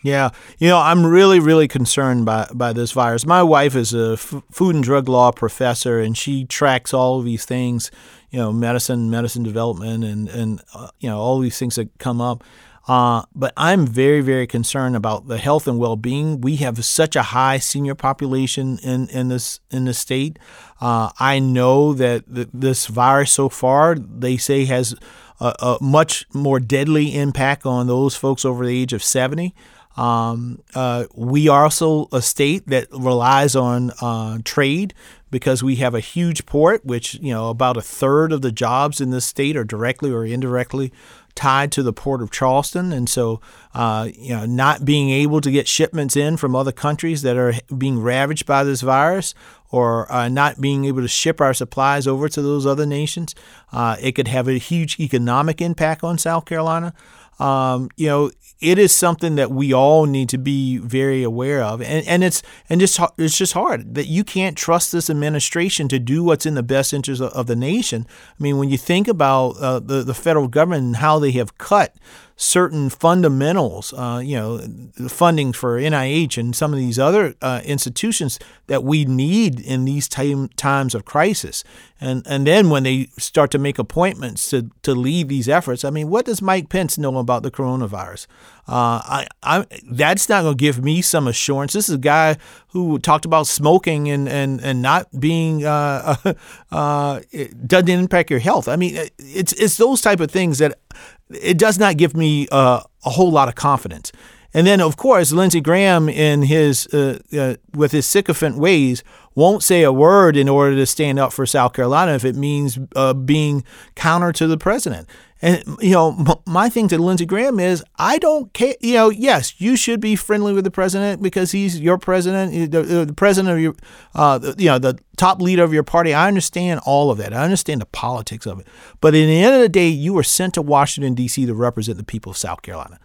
Yeah, you know, I'm really, really concerned by, by this virus. My wife is a f- food and drug law professor, and she tracks all of these things, you know, medicine, medicine development, and and uh, you know all these things that come up. Uh, but I'm very, very concerned about the health and well-being. We have such a high senior population in, in this in the state. Uh, I know that th- this virus so far, they say, has a, a much more deadly impact on those folks over the age of 70. Um, uh, we are also a state that relies on uh, trade because we have a huge port, which you know about a third of the jobs in this state are directly or indirectly tied to the port of Charleston, and so uh, you know not being able to get shipments in from other countries that are being ravaged by this virus. Or uh, not being able to ship our supplies over to those other nations, uh, it could have a huge economic impact on South Carolina. Um, you know, it is something that we all need to be very aware of, and and it's and just it's just hard that you can't trust this administration to do what's in the best interest of, of the nation. I mean, when you think about uh, the the federal government and how they have cut certain fundamentals, uh, you know, funding for NIH and some of these other uh, institutions that we need in these time, times of crisis. And and then when they start to make appointments to, to lead these efforts, I mean, what does Mike Pence know about the coronavirus? Uh, I, I that's not going to give me some assurance. This is a guy who talked about smoking and and and not being uh, uh, it doesn't impact your health. I mean, it's it's those type of things that it does not give me uh, a whole lot of confidence. And then, of course, Lindsey Graham, in his uh, uh, with his sycophant ways, won't say a word in order to stand up for South Carolina if it means uh, being counter to the president. And you know, my thing to Lindsey Graham is, I don't care. You know, yes, you should be friendly with the president because he's your president, the, the president of your, uh, you know, the top leader of your party. I understand all of that. I understand the politics of it. But in the end of the day, you were sent to Washington D.C. to represent the people of South Carolina,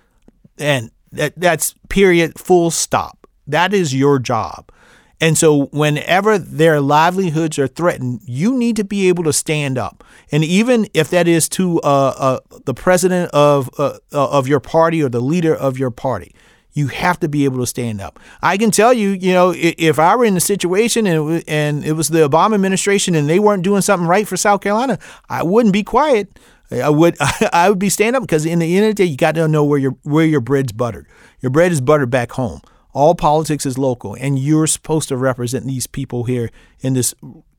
and that that's period. Full stop. That is your job. And so, whenever their livelihoods are threatened, you need to be able to stand up. And even if that is to uh, uh, the president of uh, of your party or the leader of your party, you have to be able to stand up. I can tell you, you know, if I were in a situation and and it was the Obama administration and they weren't doing something right for South Carolina, I wouldn't be quiet. I would I would be stand up because in the end of the day, you got to know where your where your bread's buttered. Your bread is buttered back home. All politics is local, and you're supposed to represent these people here in this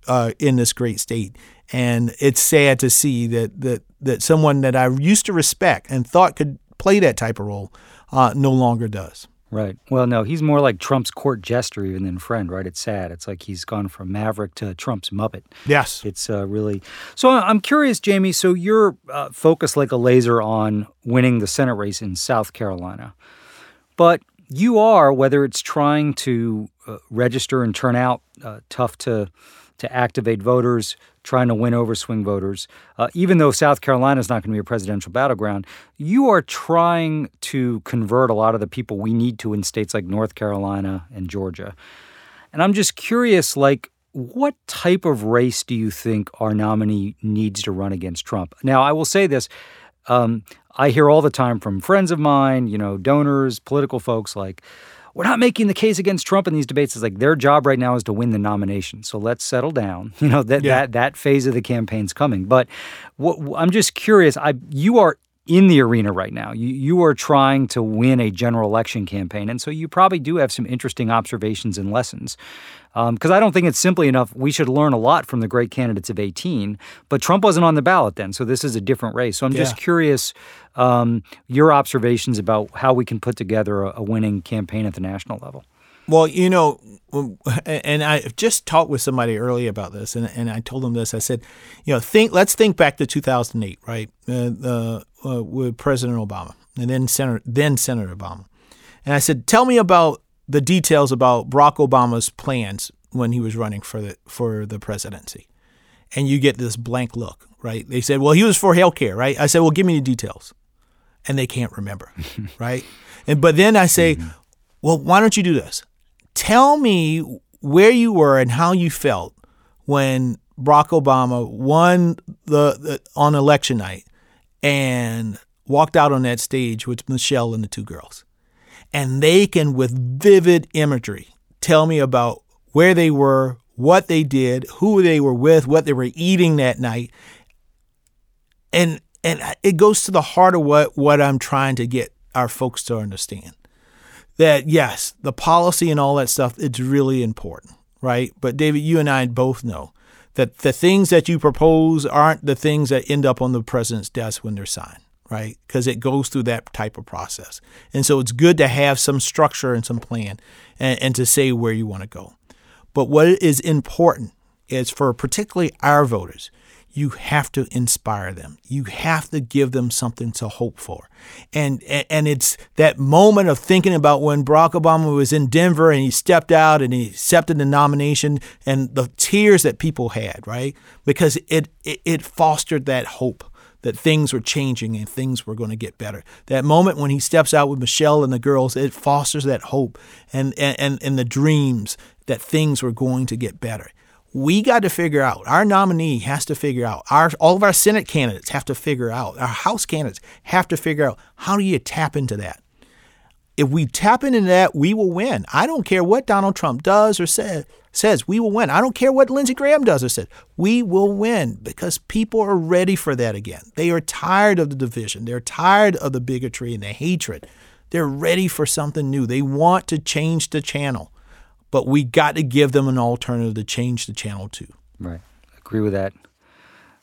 uh, in this great state. And it's sad to see that that that someone that I used to respect and thought could play that type of role uh, no longer does. Right. Well, no, he's more like Trump's court jester even than friend, right? It's sad. It's like he's gone from maverick to Trump's muppet. Yes. It's uh, really. So I'm curious, Jaime. So you're uh, focused like a laser on winning the Senate race in South Carolina. But you are, whether it's trying to uh, register and turn out uh, tough to to activate voters, trying to win over swing voters, uh, even though South Carolina is not going to be a presidential battleground, you are trying to convert a lot of the people we need to in states like North Carolina and Georgia. And I'm just curious, like, what type of race do you think our nominee needs to run against Trump? Now, I will say this. Um, I hear all the time from friends of mine, you know, donors, political folks, like, we're not making the case against Trump in these debates. It's like their job right now is to win the nomination. So let's settle down. You know that Yeah. that that phase of the campaign's coming. But what, I'm just curious. I you are in the arena right now. You you are trying to win a general election campaign, and so you probably do have some interesting observations and lessons. Because I don't think it's simply enough. We should learn a lot from the great candidates of 18, but Trump wasn't on the ballot then, so this is a different race. So I'm just curious um, your observations about how we can put together a, a winning campaign at the national level. Well, you know, and I just talked with somebody earlier about this, and, and I told them this. I said, you know, think. Let's think back to 2008, right? Uh, uh, uh, with President Obama, and then Senator, then Senator Obama, and I said, tell me about the details about Barack Obama's plans when he was running for the for the presidency, and you get this blank look. right? They said, well, he was for health care, right? I said, well, give me the details. And they can't remember, right? And but then I say, mm-hmm. well, why don't you do this? Tell me where you were and how you felt when Barack Obama won the, the on election night and walked out on that stage with Michelle and the two girls. And they can, with vivid imagery, tell me about where they were, what they did, who they were with, what they were eating that night. And and it goes to the heart of what, what I'm trying to get our folks to understand. That yes, the policy and all that stuff, it's really important, right? But David, you and I both know that the things that you propose aren't the things that end up on the president's desk when they're signed, right? Because it goes through that type of process. And so it's good to have some structure and some plan and, and to say where you want to go. But what is important is for particularly our voters, you have to inspire them. You have to give them something to hope for. And and it's that moment of thinking about when Barack Obama was in Denver and he stepped out and he accepted the nomination and the tears that people had, right? Because it it, it fostered that hope that things were changing and things were going to get better. That moment when he steps out with Michelle and the girls, it fosters that hope and and and the dreams that things were going to get better we got to figure out our nominee has to figure out our all of our senate candidates have to figure out our house candidates have to figure out how do you tap into that? If we tap into that we will win. I don't care what donald trump does or say, says we will win. I don't care what lindsey graham does or says we will win because people are ready for that again. They are tired of the division. They're tired of the bigotry and the hatred. They're ready for something new. They want to change the channel but we got to give them an alternative to change the channel to. Right. Agree with that.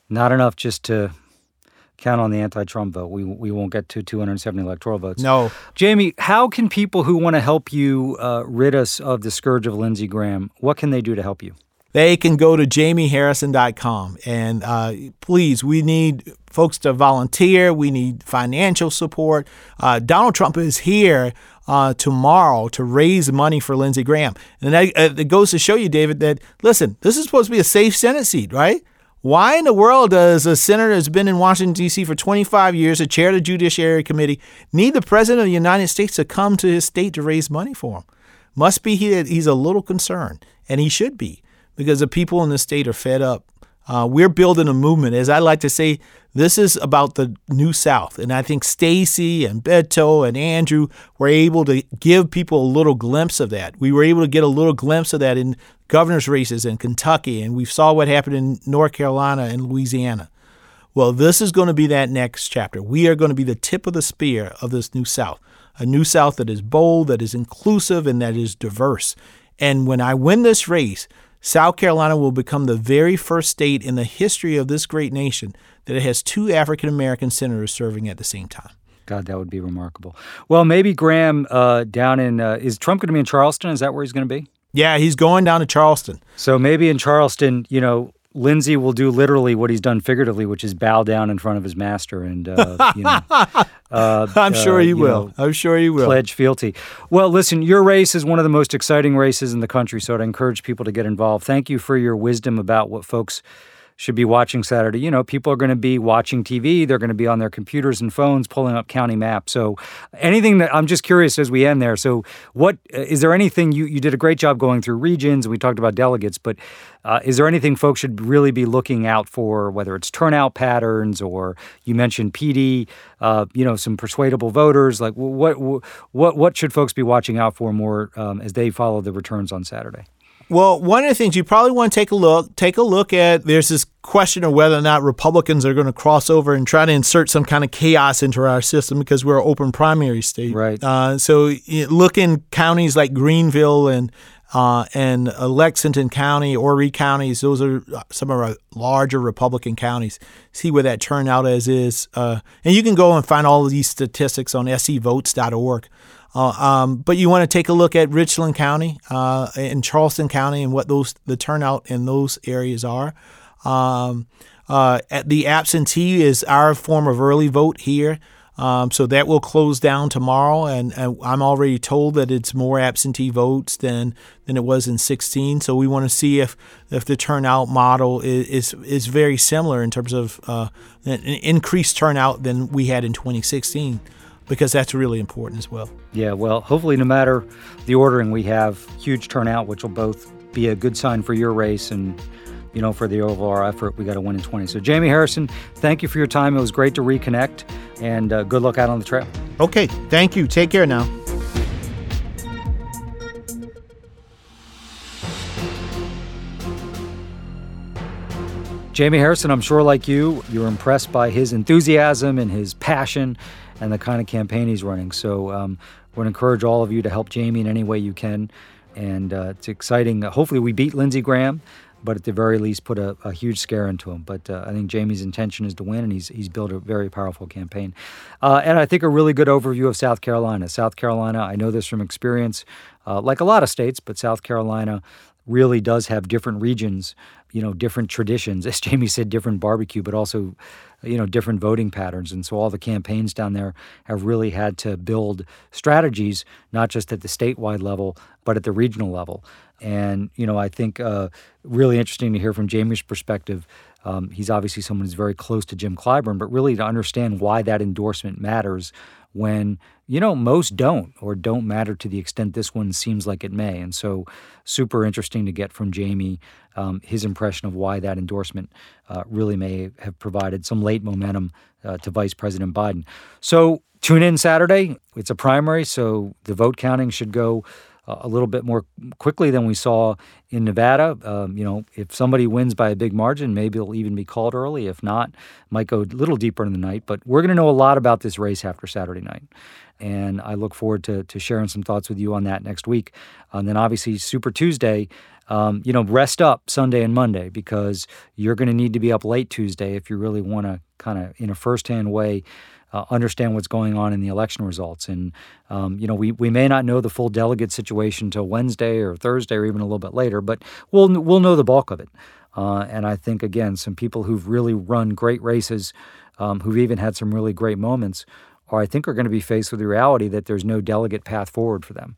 Not enough just to count on the anti-Trump vote. We we won't get to 270 electoral votes. No. Jaime, how can people who want to help you uh, rid us of the scourge of Lindsey Graham, what can they do to help you? They can go to jaimeharrison.com and uh, please, we need folks to volunteer. We need financial support. Uh, Donald Trump is here uh, tomorrow to raise money for Lindsey Graham. And that, uh, it goes to show you, David, that listen, this is supposed to be a safe Senate seat, right? Why in the world does a senator that's been in Washington, D.C. for 25 years, a chair of the Judiciary Committee, need the President of the United States to come to his state to raise money for him? Must be he, he's a little concerned, and he should be, because the people in the state are fed up uh, we're building a movement. As I like to say, this is about the New South. And I think Stacey and Beto and Andrew were able to give people a little glimpse of that. We were able to get a little glimpse of that in governor's races in Kentucky, and we saw what happened in North Carolina and Louisiana. Well, this is going to be that next chapter. We are going to be the tip of the spear of this New South, a New South that is bold, that is inclusive, and that is diverse. And when I win this race, South Carolina will become the very first state in the history of this great nation that it has two African American senators serving at the same time. God, that would be remarkable. Well, maybe Graham uh, down in uh, is Trump going to be in Charleston? Is that where he's going to be? Yeah, he's going down to Charleston. So maybe in Charleston, you know, Lindsey will do literally what he's done figuratively, which is bow down in front of his master and, uh, you know, uh, I'm sure he uh, will. Know, I'm sure he will. Pledge fealty. Well, listen, your race is one of the most exciting races in the country, so I'd encourage people to get involved. Thank you for your wisdom about what folks should be watching Saturday. You know, people are going to be watching TV. They're going to be on their computers and phones pulling up county maps. So, anything that I'm just curious as we end there. So, what is there anything you you did a great job going through regions? We talked about delegates, but uh, is there anything folks should really be looking out for, whether it's turnout patterns or you mentioned Pee Dee, uh, you know, some persuadable voters? Like, what what what should folks be watching out for more um, as they follow the returns on Saturday? Well, one of the things you probably want to take a look, take a look at. There's this question of whether or not Republicans are going to cross over and try to insert some kind of chaos into our system because we're an open primary state. Right. Uh, so look in counties like Greenville and uh, and uh, Lexington County, Horry counties. Those are uh, some of our larger Republican counties. See where that turnout is is, uh, and you can go and find all of these statistics on scvotes.org. Uh, um, but you want to take a look at Richland County uh, and Charleston County and what those the turnout in those areas are. Um, uh, the absentee is our form of early vote here. Um, so that will close down tomorrow, and, and, I'm already told that it's more absentee votes than than it was in 16. So we want to see if if the turnout model is is, is very similar in terms of uh, an increased turnout than we had in 2016 because that's really important as well. Yeah, well, hopefully, no matter the ordering, we have huge turnout, which will both be a good sign for your race and you know for the overall effort. We got to win in 20. So, Jaime Harrison, thank you for your time. It was great to reconnect, and uh, good luck out on the trail. Okay, thank you. Take care now. Jaime Harrison, I'm sure like you, you're impressed by his enthusiasm and his passion and the kind of campaign he's running. So um, would encourage all of you to help Jaime in any way you can. And uh, it's exciting. Hopefully, we beat Lindsey Graham, but at the very least, put a, a huge scare into him. But uh, I think Jaime's intention is to win, and he's he's built a very powerful campaign. Uh, and I think a really good overview of South Carolina. South Carolina, I know this from experience, uh, like a lot of states, but South Carolina really does have different regions, you know, different traditions. As Jaime said, different barbecue, but also, you know, different voting patterns. And so all the campaigns down there have really had to build strategies, not just at the statewide level, but at the regional level. And, you know, I think uh, really interesting to hear from Jaime's perspective. Um, he's obviously someone who's very close to Jim Clyburn, but really to understand why that endorsement matters when you know most don't or don't matter to the extent this one seems like it may. And so super interesting to get from jaime um, his impression of why that endorsement uh, really may have provided some late momentum uh, to vice president biden. So tune in saturday. It's a primary so the vote counting should go a little bit more quickly than we saw in Nevada. Um, you know, if somebody wins by a big margin, maybe it'll even be called early. If not, might go a little deeper in the night. But we're going to know a lot about this race after Saturday night. And I look forward to, to sharing some thoughts with you on that next week. And then obviously, Super Tuesday, um, you know, rest up Sunday and Monday because you're going to need to be up late Tuesday if you really want to kind of, in a firsthand way, uh, understand what's going on in the election results. And, um, you know, we, we may not know the full delegate situation until Wednesday or Thursday or even a little bit later, but we'll, we'll know the bulk of it. Uh, and I think, again, some people who've really run great races, um, who've even had some really great moments, are I think are going to be faced with the reality that there's no delegate path forward for them.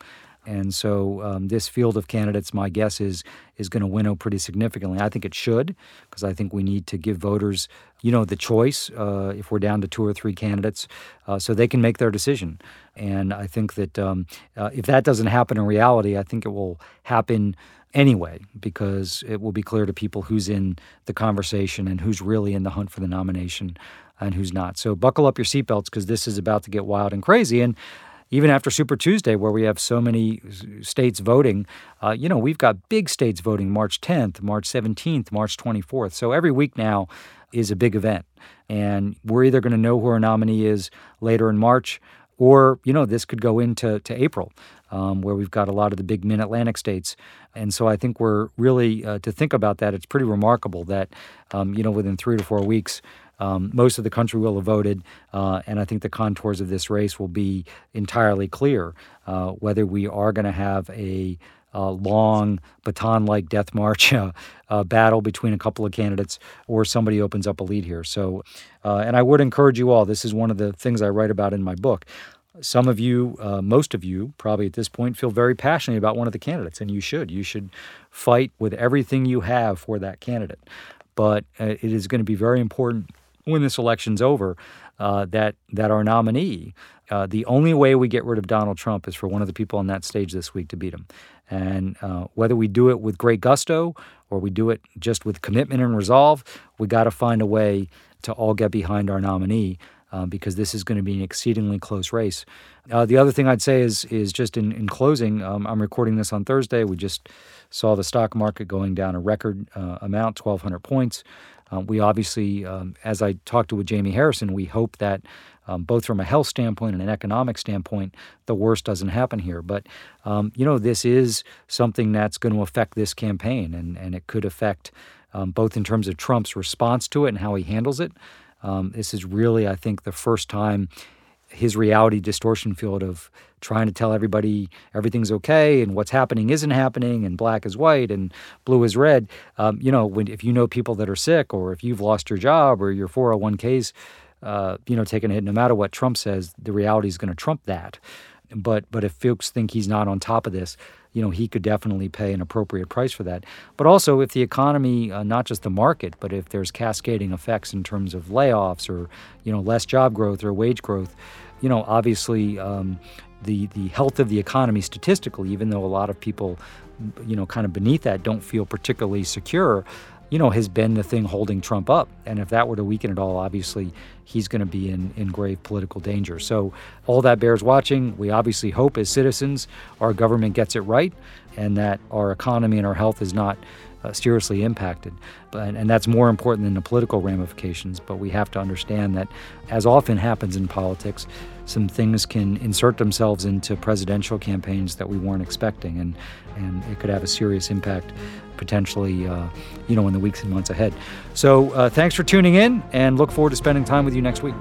And so um, this field of candidates, my guess is, is going to winnow pretty significantly. I think it should, because I think we need to give voters, you know, the choice uh, if we're down to two or three candidates, uh, so they can make their decision. And I think that um, uh, if that doesn't happen in reality, I think it will happen anyway, because it will be clear to people who's in the conversation and who's really in the hunt for the nomination and who's not. So buckle up your seatbelts because this is about to get wild and crazy. And even after Super Tuesday, where we have so many states voting, uh, you know, we've got big states voting March 10th, March 17th, March 24th. So every week now is a big event. And we're either going to know who our nominee is later in March, or, you know, this could go into to April, um, where we've got a lot of the big mid Atlantic states. And so I think we're really, uh, to think about that, it's pretty remarkable that, um, you know, within three to four weeks, um, most of the country will have voted, uh, and I think the contours of this race will be entirely clear uh, whether we are going to have a, a long baton like death march uh, uh, battle between a couple of candidates or somebody opens up a lead here. So, uh, and I would encourage you all, this is one of the things I write about in my book. Some of you, uh, most of you, probably at this point, feel very passionate about one of the candidates, and you should. You should fight with everything you have for that candidate. But it is going to be very important when this election's over, uh, that that our nominee, uh, the only way we get rid of Donald Trump is for one of the people on that stage this week to beat him. And uh, whether we do it with great gusto or we do it just with commitment and resolve, we got to find a way to all get behind our nominee. Uh, because this is going to be an exceedingly close race. Uh, the other thing I'd say is is just in, in closing, um, I'm recording this on Thursday. We just saw the stock market going down a record uh, amount, 1,200 points. Uh, we obviously, um, as I talked to with Jaime Harrison, we hope that um, both from a health standpoint and an economic standpoint, the worst doesn't happen here. But um, you know, this is something that's going to affect this campaign, and and it could affect um, both in terms of Trump's response to it and how he handles it. Um, this is really, I think, the first time his reality distortion field of trying to tell everybody everything's okay and what's happening isn't happening and black is white and blue is red. Um, you know, when, if you know people that are sick or if you've lost your job or your 401ks uh, you know, taking a hit. No matter what Trump says, the reality is going to trump that. But but if folks think he's not on top of this, you know, he could definitely pay an appropriate price for that. But also, if the economy, uh, not just the market, but if there's cascading effects in terms of layoffs or you know less job growth or wage growth, you know, obviously. Um, the, the health of the economy statistically, even though a lot of people, you know, kind of beneath that don't feel particularly secure, you know, has been the thing holding Trump up. And if that were to weaken at all, obviously he's going to be in, in grave political danger. So all that bears watching. We obviously hope as citizens our government gets it right and that our economy and our health is not uh, seriously impacted. But, and that's more important than the political ramifications. But we have to understand that, as often happens in politics, some things can insert themselves into presidential campaigns that we weren't expecting, and, and it could have a serious impact potentially, uh, you know, in the weeks and months ahead. So uh, thanks for tuning in, and look forward to spending time with you next week.